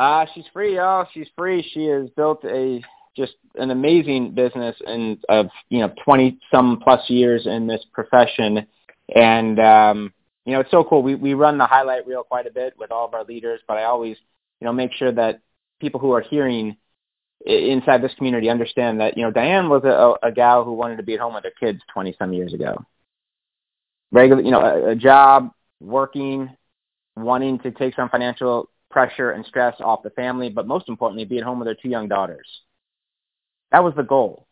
Uh, she's free, y'all. She's free. She has built a just an amazing business and of you know twenty some plus years in this profession, and um, you know it's so cool. We we run the highlight reel quite a bit with all of our leaders, but I always you know make sure that people who are hearing inside this community understand that you know Diane was a, a gal who wanted to be at home with her kids twenty some years ago. Regular, you know, a, a job, working, wanting to take some financial pressure and stress off the family, but most importantly, be at home with her two young daughters. That was the goal.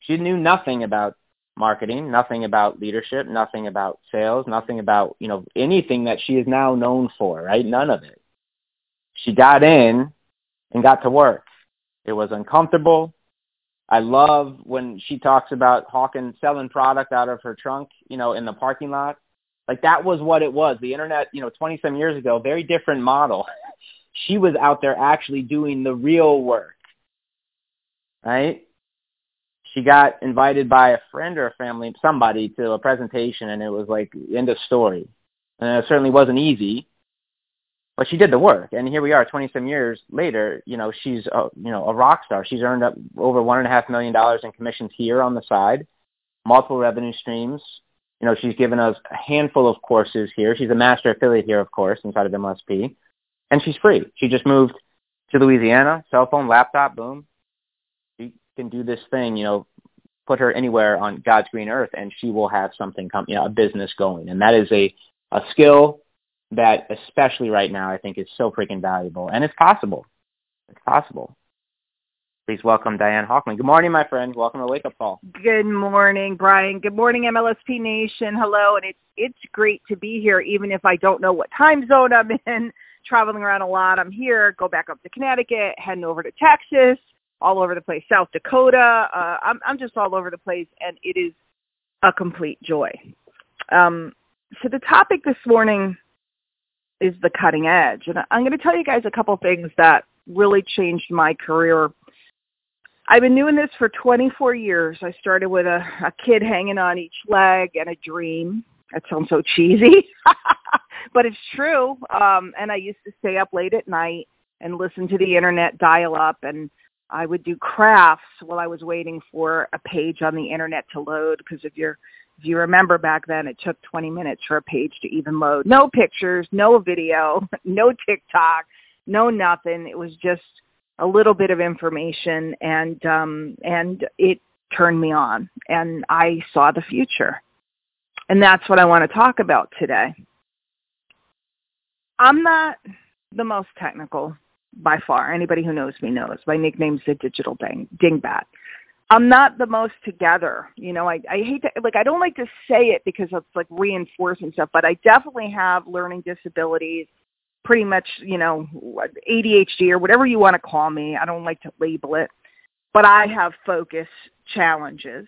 She knew nothing about marketing, nothing about leadership, nothing about sales, nothing about, you know, anything that she is now known for, right? None of it. She got in and got to work. It was uncomfortable. I love when she talks about Hawkins selling product out of her trunk, you know, in the parking lot. Like that was what it was. The internet, you know, 20 some years ago, very different model. she was out there actually doing the real work. Right? She got invited by a friend or a family, somebody to a presentation and it was like end of story. And it certainly wasn't easy, but she did the work. And here we are 20 some years later, you know, she's, a, you know, a rock star. She's earned up over one and a half million dollars in commissions here on the side, multiple revenue streams, you know, she's given us a handful of courses here. She's a master affiliate here, of course, inside of MLSP. And she's free. She just moved to Louisiana, cell phone, laptop, boom. She can do this thing, you know, put her anywhere on God's green earth and she will have something come, you know, a business going. And that is a, a skill that especially right now I think is so freaking valuable. And it's possible. It's possible. Please welcome Diane Hochman. Good morning, my friend. Welcome to Wake Up Call. Good morning, Brian. Good morning, MLSP Nation. Hello, and it's it's great to be here, even if I don't know what time zone I'm in. Traveling around a lot. I'm here. Go back up to Connecticut, heading over to Texas, all over the place. South Dakota. Uh, I'm I'm just all over the place, and it is a complete joy. Um, so the topic this morning is the cutting edge, and I'm going to tell you guys a couple things that really changed my career I've been doing this for 24 years. I started with a, a kid hanging on each leg and a dream. That sounds so cheesy, but it's true. Um, and I used to stay up late at night and listen to the internet dial up and I would do crafts while I was waiting for a page on the internet to load because if you're if you remember back then it took 20 minutes for a page to even load. No pictures, no video, no TikTok, no nothing. It was just a little bit of information and um and it turned me on and I saw the future. And that's what I want to talk about today. I'm not the most technical by far. Anybody who knows me knows. My nickname's the digital ding, dingbat. I'm not the most together. You know, I, I hate to, like, I don't like to say it because it's like reinforcing stuff, but I definitely have learning disabilities pretty much, you know, ADHD or whatever you want to call me. I don't like to label it. But I have focus challenges.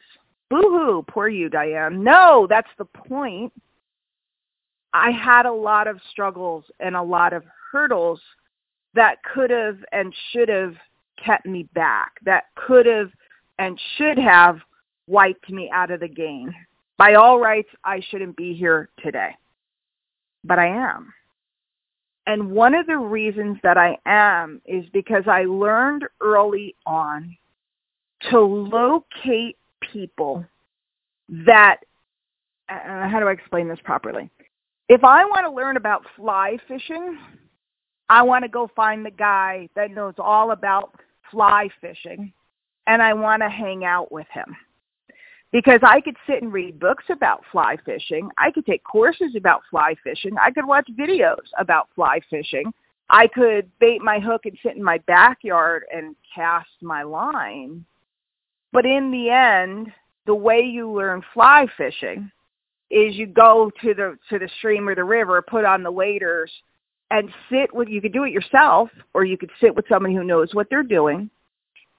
Boo-hoo, poor you, Diane. No, that's the point. I had a lot of struggles and a lot of hurdles that could have and should have kept me back, that could have and should have wiped me out of the game. By all rights, I shouldn't be here today. But I am. And one of the reasons that I am is because I learned early on to locate people that, uh, how do I explain this properly? If I want to learn about fly fishing, I want to go find the guy that knows all about fly fishing and I want to hang out with him because I could sit and read books about fly fishing. I could take courses about fly fishing. I could watch videos about fly fishing. I could bait my hook and sit in my backyard and cast my line. But in the end, the way you learn fly fishing is you go to the to the stream or the river, put on the waders, and sit with you could do it yourself or you could sit with somebody who knows what they're doing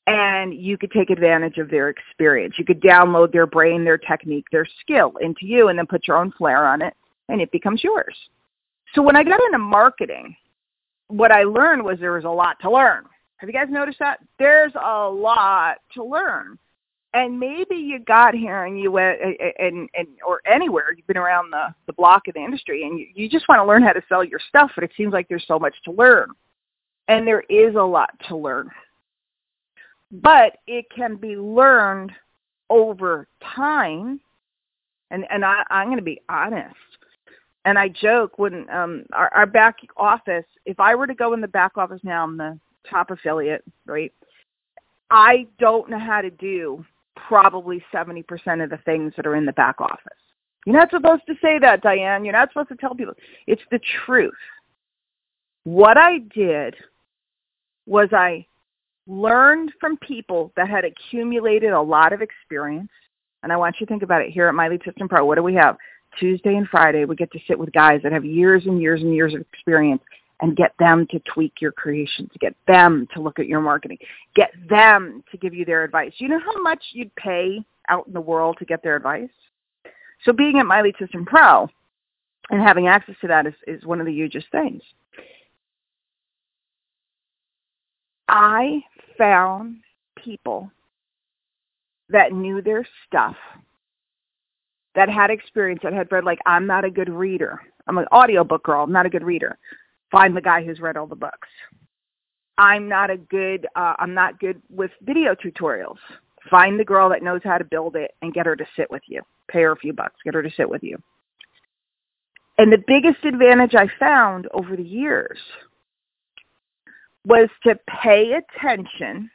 and you could take advantage of their experience. You could download their brain, their technique, their skill into you and then put your own flair on it and it becomes yours. So when I got into marketing, what I learned was there was a lot to learn. Have you guys noticed that? There's a lot to learn. And maybe you got here and you went and, and or anywhere you've been around the the block of the industry and you, you just want to learn how to sell your stuff, but it seems like there's so much to learn. And there is a lot to learn. But it can be learned over time. And and I, I'm going to be honest and I joke when um our, our back office, if I were to go in the back office now, I'm the top affiliate, right? I don't know how to do probably 70% of the things that are in the back office. You're not supposed to say that, Diane. You're not supposed to tell people. It's the truth. What I did was I learned from people that had accumulated a lot of experience. And I want you to think about it here at My Lead System Pro. What do we have? Tuesday and Friday, we get to sit with guys that have years and years and years of experience and get them to tweak your creations, get them to look at your marketing, get them to give you their advice. You know how much you'd pay out in the world to get their advice? So being at My Lead System Pro and having access to that is, is one of the hugest things. I found people that knew their stuff that had experience that had read like I'm not a good reader. I'm an audiobook girl. I'm not a good reader. Find the guy who's read all the books. I'm not a good uh, I'm not good with video tutorials. Find the girl that knows how to build it and get her to sit with you. Pay her a few bucks. Get her to sit with you. And the biggest advantage I found over the years was to pay attention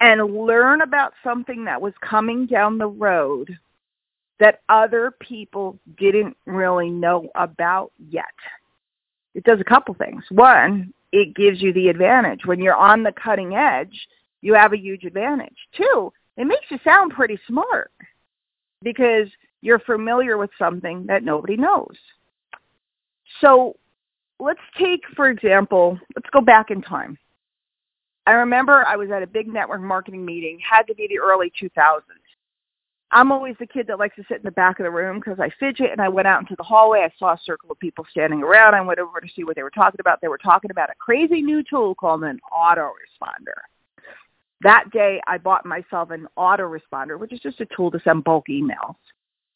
and learn about something that was coming down the road that other people didn't really know about yet. It does a couple things. One, it gives you the advantage. When you're on the cutting edge, you have a huge advantage. Two, it makes you sound pretty smart because you're familiar with something that nobody knows. So let's take, for example, let's go back in time. I remember I was at a big network marketing meeting, had to be the early 2000s. I'm always the kid that likes to sit in the back of the room because I fidget and I went out into the hallway. I saw a circle of people standing around. I went over to see what they were talking about. They were talking about a crazy new tool called an autoresponder. That day I bought myself an autoresponder, which is just a tool to send bulk emails.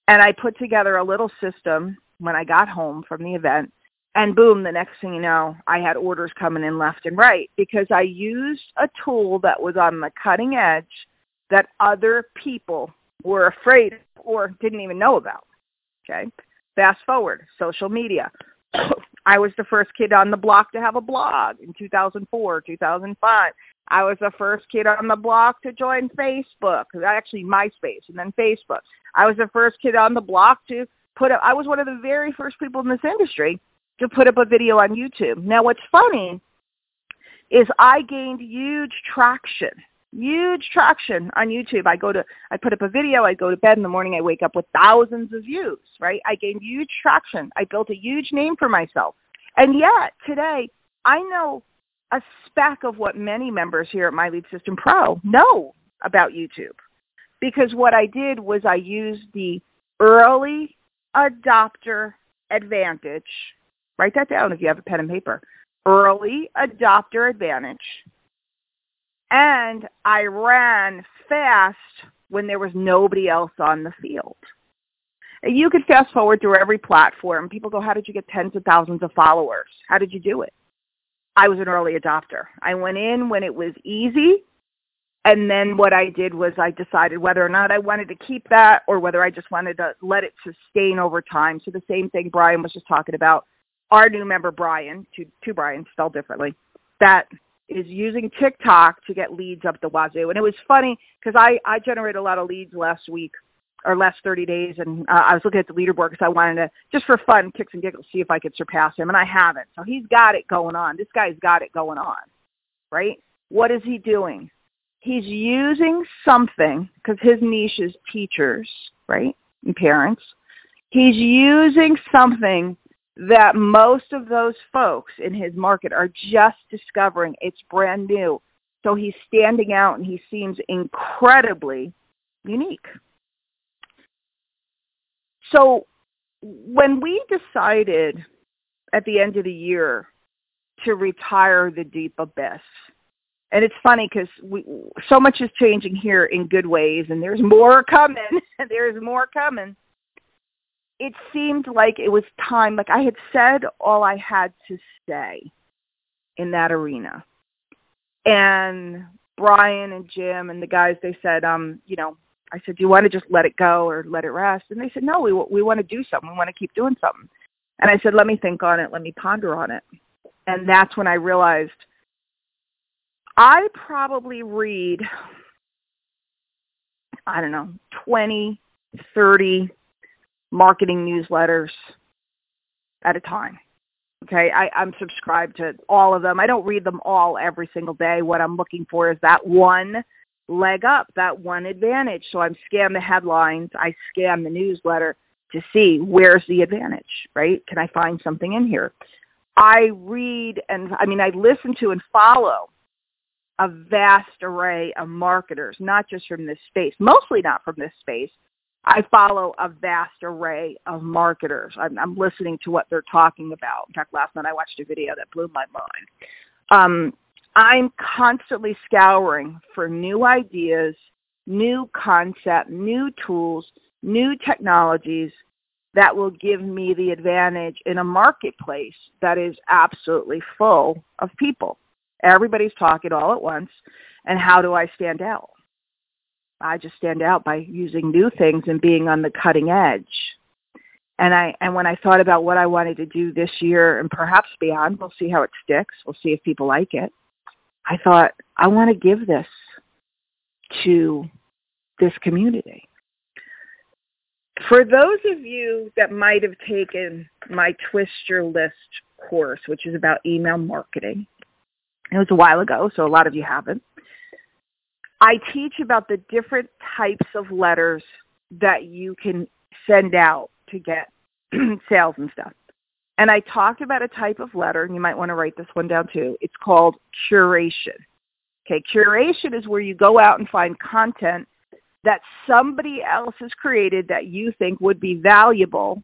And I put together a little system when I got home from the event. And boom, the next thing you know, I had orders coming in left and right because I used a tool that was on the cutting edge that other people were afraid or didn't even know about. Okay. Fast forward, social media. I was the first kid on the block to have a blog in 2004, 2005. I was the first kid on the block to join Facebook, actually MySpace and then Facebook. I was the first kid on the block to put up, I was one of the very first people in this industry to put up a video on YouTube. Now what's funny is I gained huge traction huge traction on YouTube. I go to, I put up a video, I go to bed in the morning, I wake up with thousands of views, right? I gained huge traction. I built a huge name for myself. And yet today, I know a speck of what many members here at My Lead System Pro know about YouTube. Because what I did was I used the early adopter advantage. Write that down if you have a pen and paper. Early adopter advantage and I ran fast when there was nobody else on the field. You could fast forward through every platform. People go, how did you get tens of thousands of followers? How did you do it? I was an early adopter. I went in when it was easy. And then what I did was I decided whether or not I wanted to keep that or whether I just wanted to let it sustain over time. So the same thing Brian was just talking about. Our new member, Brian, two, two Brian's spelled differently, that is using TikTok to get leads up the wazoo. And it was funny because I, I generated a lot of leads last week or last 30 days, and uh, I was looking at the leaderboard because I wanted to, just for fun, kicks and giggles, see if I could surpass him, and I haven't. So he's got it going on. This guy's got it going on, right? What is he doing? He's using something because his niche is teachers, right, and parents. He's using something that most of those folks in his market are just discovering it's brand new. So he's standing out and he seems incredibly unique. So when we decided at the end of the year to retire the deep abyss, and it's funny because so much is changing here in good ways, and there's more coming. there's more coming. It seemed like it was time. Like I had said all I had to say in that arena, and Brian and Jim and the guys they said, um, you know, I said, do you want to just let it go or let it rest? And they said, no, we we want to do something. We want to keep doing something. And I said, let me think on it. Let me ponder on it. And that's when I realized I probably read, I don't know, 20, 30 marketing newsletters at a time. Okay, I, I'm subscribed to all of them. I don't read them all every single day. What I'm looking for is that one leg up, that one advantage. So I'm scan the headlines, I scan the newsletter to see where's the advantage, right? Can I find something in here? I read and I mean I listen to and follow a vast array of marketers, not just from this space, mostly not from this space. I follow a vast array of marketers. I'm, I'm listening to what they're talking about. In fact, last night I watched a video that blew my mind. Um, I'm constantly scouring for new ideas, new concept, new tools, new technologies that will give me the advantage in a marketplace that is absolutely full of people. Everybody's talking all at once. And how do I stand out? I just stand out by using new things and being on the cutting edge. And I and when I thought about what I wanted to do this year and perhaps beyond, we'll see how it sticks. We'll see if people like it. I thought I want to give this to this community. For those of you that might have taken my Twist Your List course, which is about email marketing, it was a while ago, so a lot of you haven't. I teach about the different types of letters that you can send out to get sales and stuff. And I talked about a type of letter, and you might want to write this one down too. It's called curation. Okay, curation is where you go out and find content that somebody else has created that you think would be valuable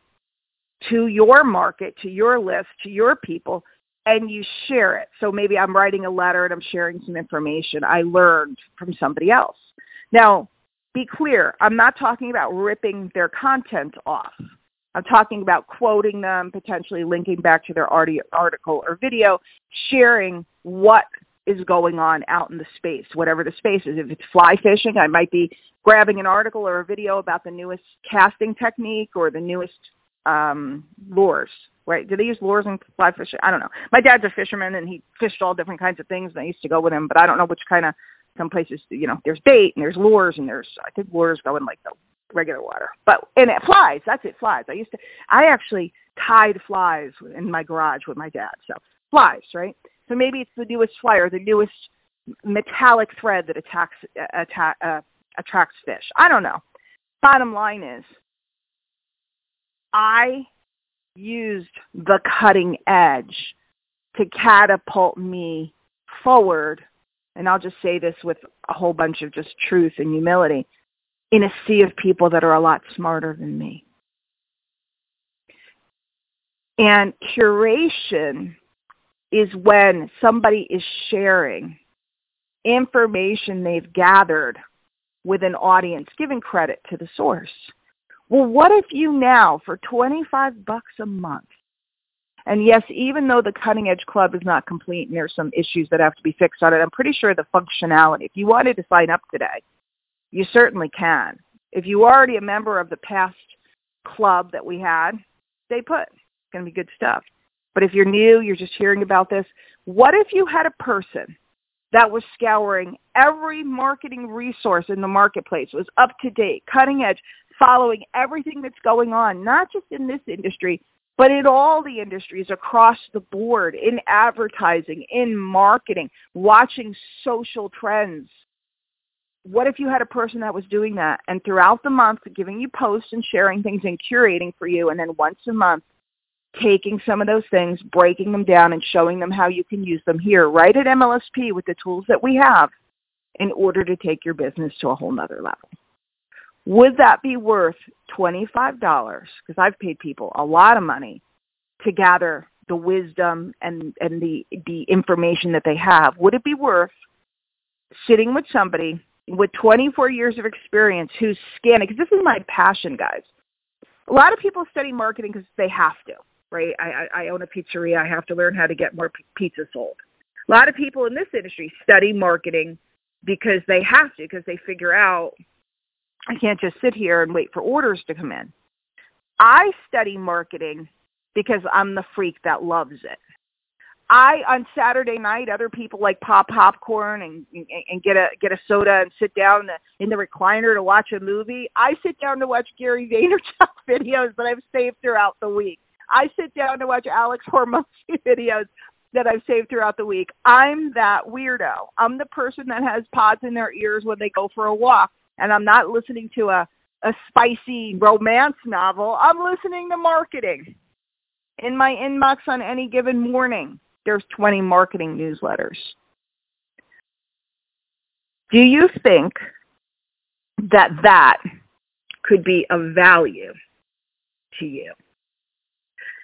to your market, to your list, to your people, and you share it. So maybe I'm writing a letter and I'm sharing some information I learned from somebody else. Now, be clear, I'm not talking about ripping their content off. I'm talking about quoting them, potentially linking back to their article or video, sharing what is going on out in the space, whatever the space is. If it's fly fishing, I might be grabbing an article or a video about the newest casting technique or the newest um, lures right? Do they use lures in fly fishing? I don't know. My dad's a fisherman and he fished all different kinds of things and I used to go with him, but I don't know which kind of some places, you know, there's bait and there's lures and there's I think lures go in like the regular water. But and it flies, that's it, flies. I used to I actually tied flies in my garage with my dad. So flies, right? So maybe it's the newest fly or the newest metallic thread that attacks attack, uh, attracts fish. I don't know. Bottom line is I used the cutting edge to catapult me forward, and I'll just say this with a whole bunch of just truth and humility, in a sea of people that are a lot smarter than me. And curation is when somebody is sharing information they've gathered with an audience, giving credit to the source. Well, what if you now, for 25 bucks a month, and yes, even though the Cutting Edge Club is not complete and there's some issues that have to be fixed on it, I'm pretty sure the functionality, if you wanted to sign up today, you certainly can. If you are already a member of the past club that we had, stay put. It's going to be good stuff. But if you're new, you're just hearing about this, what if you had a person that was scouring every marketing resource in the marketplace, was up to date, cutting edge, following everything that's going on, not just in this industry, but in all the industries across the board, in advertising, in marketing, watching social trends. What if you had a person that was doing that and throughout the month giving you posts and sharing things and curating for you and then once a month taking some of those things, breaking them down, and showing them how you can use them here, right at MLSP with the tools that we have in order to take your business to a whole nother level. Would that be worth $25? Because I've paid people a lot of money to gather the wisdom and, and the, the information that they have. Would it be worth sitting with somebody with 24 years of experience who's scanning? Because this is my passion, guys. A lot of people study marketing because they have to, right? I, I, I own a pizzeria. I have to learn how to get more p- pizza sold. A lot of people in this industry study marketing because they have to, because they figure out I can't just sit here and wait for orders to come in. I study marketing because I'm the freak that loves it. I on Saturday night, other people like pop popcorn and and get a get a soda and sit down in the, in the recliner to watch a movie. I sit down to watch Gary Vaynerchuk videos that I've saved throughout the week. I sit down to watch Alex Hormozi videos that I've saved throughout the week. I'm that weirdo. I'm the person that has pods in their ears when they go for a walk and I'm not listening to a, a spicy romance novel. I'm listening to marketing. In my inbox on any given morning, there's 20 marketing newsletters. Do you think that that could be of value to you?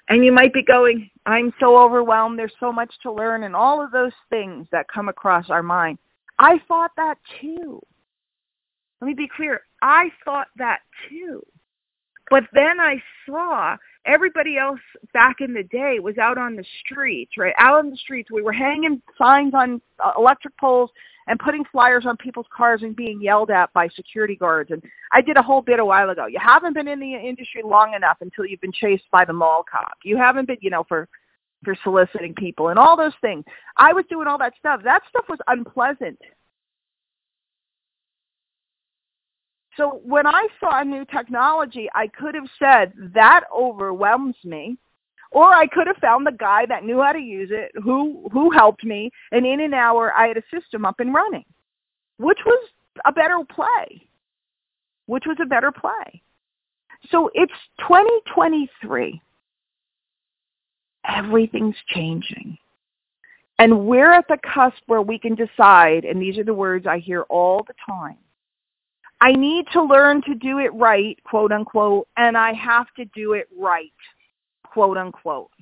And you might be going, I'm so overwhelmed. There's so much to learn and all of those things that come across our mind. I thought that too. Let me be clear. I thought that too. But then I saw everybody else back in the day was out on the streets, right? Out on the streets. We were hanging signs on uh, electric poles and putting flyers on people's cars and being yelled at by security guards. And I did a whole bit a while ago. You haven't been in the industry long enough until you've been chased by the mall cop. You haven't been, you know, for for soliciting people and all those things. I was doing all that stuff. That stuff was unpleasant. So when I saw a new technology, I could have said, that overwhelms me. Or I could have found the guy that knew how to use it, who, who helped me, and in an hour I had a system up and running, which was a better play, which was a better play. So it's 2023. Everything's changing. And we're at the cusp where we can decide, and these are the words I hear all the time, I need to learn to do it right, quote unquote, and I have to do it right, quote unquote.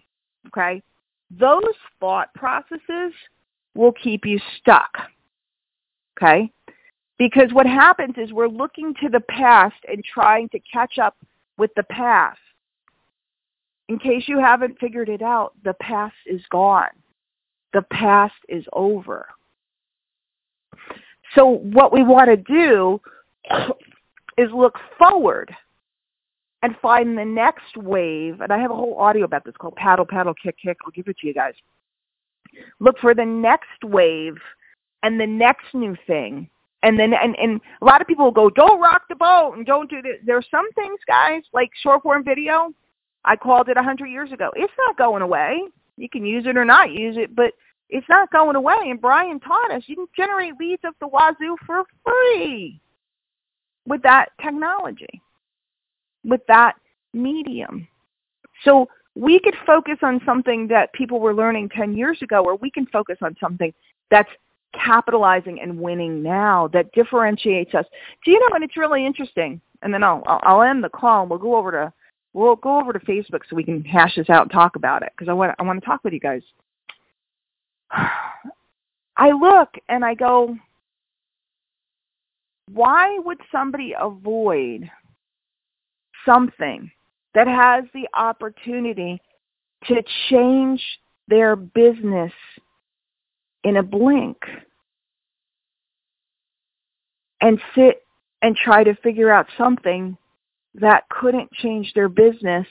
Okay? Those thought processes will keep you stuck. Okay? Because what happens is we're looking to the past and trying to catch up with the past. In case you haven't figured it out, the past is gone. The past is over. So what we want to do is look forward and find the next wave. And I have a whole audio about this called Paddle, Paddle, Kick, Kick. I'll give it to you guys. Look for the next wave and the next new thing. And then, and, and a lot of people will go, don't rock the boat and don't do this. There's some things, guys, like short form video. I called it a hundred years ago. It's not going away. You can use it or not use it, but it's not going away. And Brian taught us you can generate leads up the wazoo for free with that technology, with that medium. So we could focus on something that people were learning 10 years ago, or we can focus on something that's capitalizing and winning now that differentiates us. Do you know, and it's really interesting, and then I'll, I'll end the call and we'll go over to, we'll go over to Facebook so we can hash this out and talk about it because I want, I want to talk with you guys. I look and I go, why would somebody avoid something that has the opportunity to change their business in a blink and sit and try to figure out something that couldn't change their business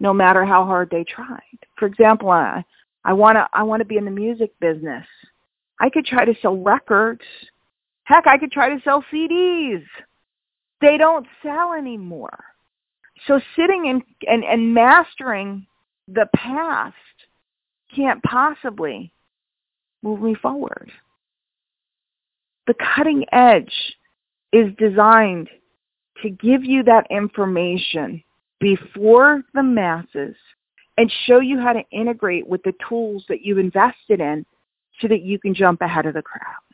no matter how hard they tried. For example, I I want to I want to be in the music business. I could try to sell records Heck, I could try to sell CDs. They don't sell anymore. So sitting and, and, and mastering the past can't possibly move me forward. The cutting edge is designed to give you that information before the masses and show you how to integrate with the tools that you've invested in so that you can jump ahead of the crowd.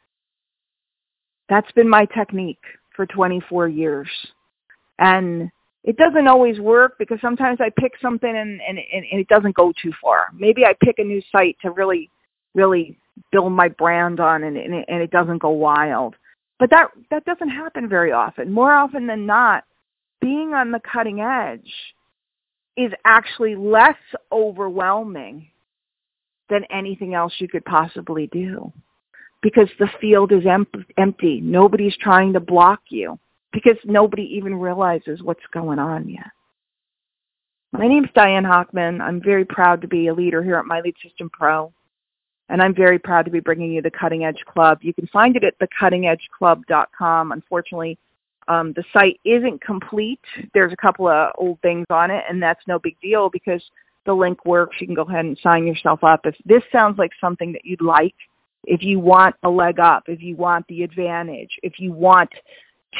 That's been my technique for 24 years. And it doesn't always work because sometimes I pick something and, and, and it doesn't go too far. Maybe I pick a new site to really, really build my brand on and, and, it, and it doesn't go wild. But that, that doesn't happen very often. More often than not, being on the cutting edge is actually less overwhelming than anything else you could possibly do because the field is em- empty. Nobody's trying to block you because nobody even realizes what's going on yet. My name is Diane Hochman. I'm very proud to be a leader here at My Lead System Pro. And I'm very proud to be bringing you the Cutting Edge Club. You can find it at thecuttingedgeclub.com. Unfortunately, um, the site isn't complete. There's a couple of old things on it, and that's no big deal because the link works. You can go ahead and sign yourself up. If this sounds like something that you'd like, if you want a leg up, if you want the advantage, if you want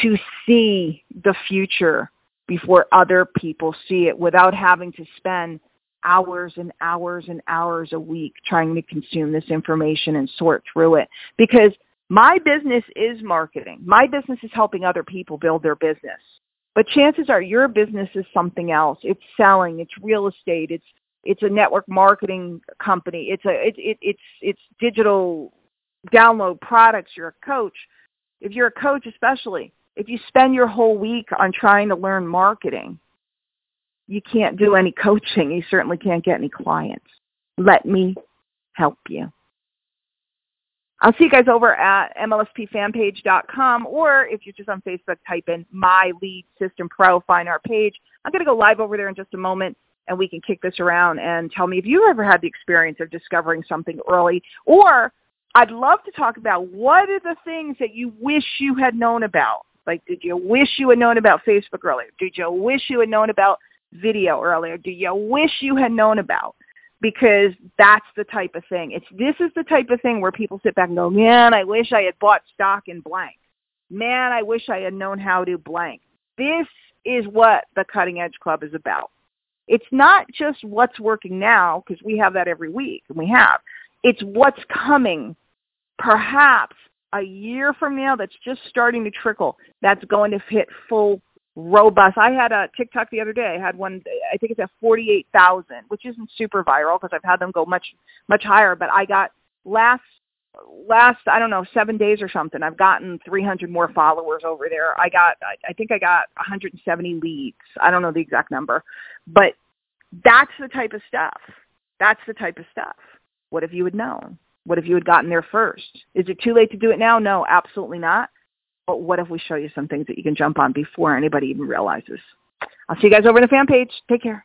to see the future before other people see it without having to spend hours and hours and hours a week trying to consume this information and sort through it. Because my business is marketing. My business is helping other people build their business. But chances are your business is something else. It's selling, it's real estate, it's it's a network marketing company. It's a it, it it's it's digital download products. You're a coach. If you're a coach especially, if you spend your whole week on trying to learn marketing, you can't do any coaching. You certainly can't get any clients. Let me help you. I'll see you guys over at MLSPfanpage.com or if you're just on Facebook, type in My Lead System Pro, find our page. I'm going to go live over there in just a moment and we can kick this around and tell me if you've ever had the experience of discovering something early or I'd love to talk about what are the things that you wish you had known about. Like, did you wish you had known about Facebook earlier? Did you wish you had known about video earlier? Do you wish you had known about? Because that's the type of thing. It's this is the type of thing where people sit back and go, "Man, I wish I had bought stock in blank. Man, I wish I had known how to blank." This is what the Cutting Edge Club is about. It's not just what's working now because we have that every week and we have. It's what's coming perhaps a year from now that's just starting to trickle that's going to hit full robust. I had a TikTok the other day. I had one. I think it's at forty-eight thousand, which isn't super viral because I've had them go much much higher. But I got last last I don't know seven days or something. I've gotten three hundred more followers over there. I got I think I got one hundred and seventy leads. I don't know the exact number, but that's the type of stuff. That's the type of stuff. What if you had known? What if you had gotten there first? Is it too late to do it now? No, absolutely not. But what if we show you some things that you can jump on before anybody even realizes? I'll see you guys over in the fan page. Take care.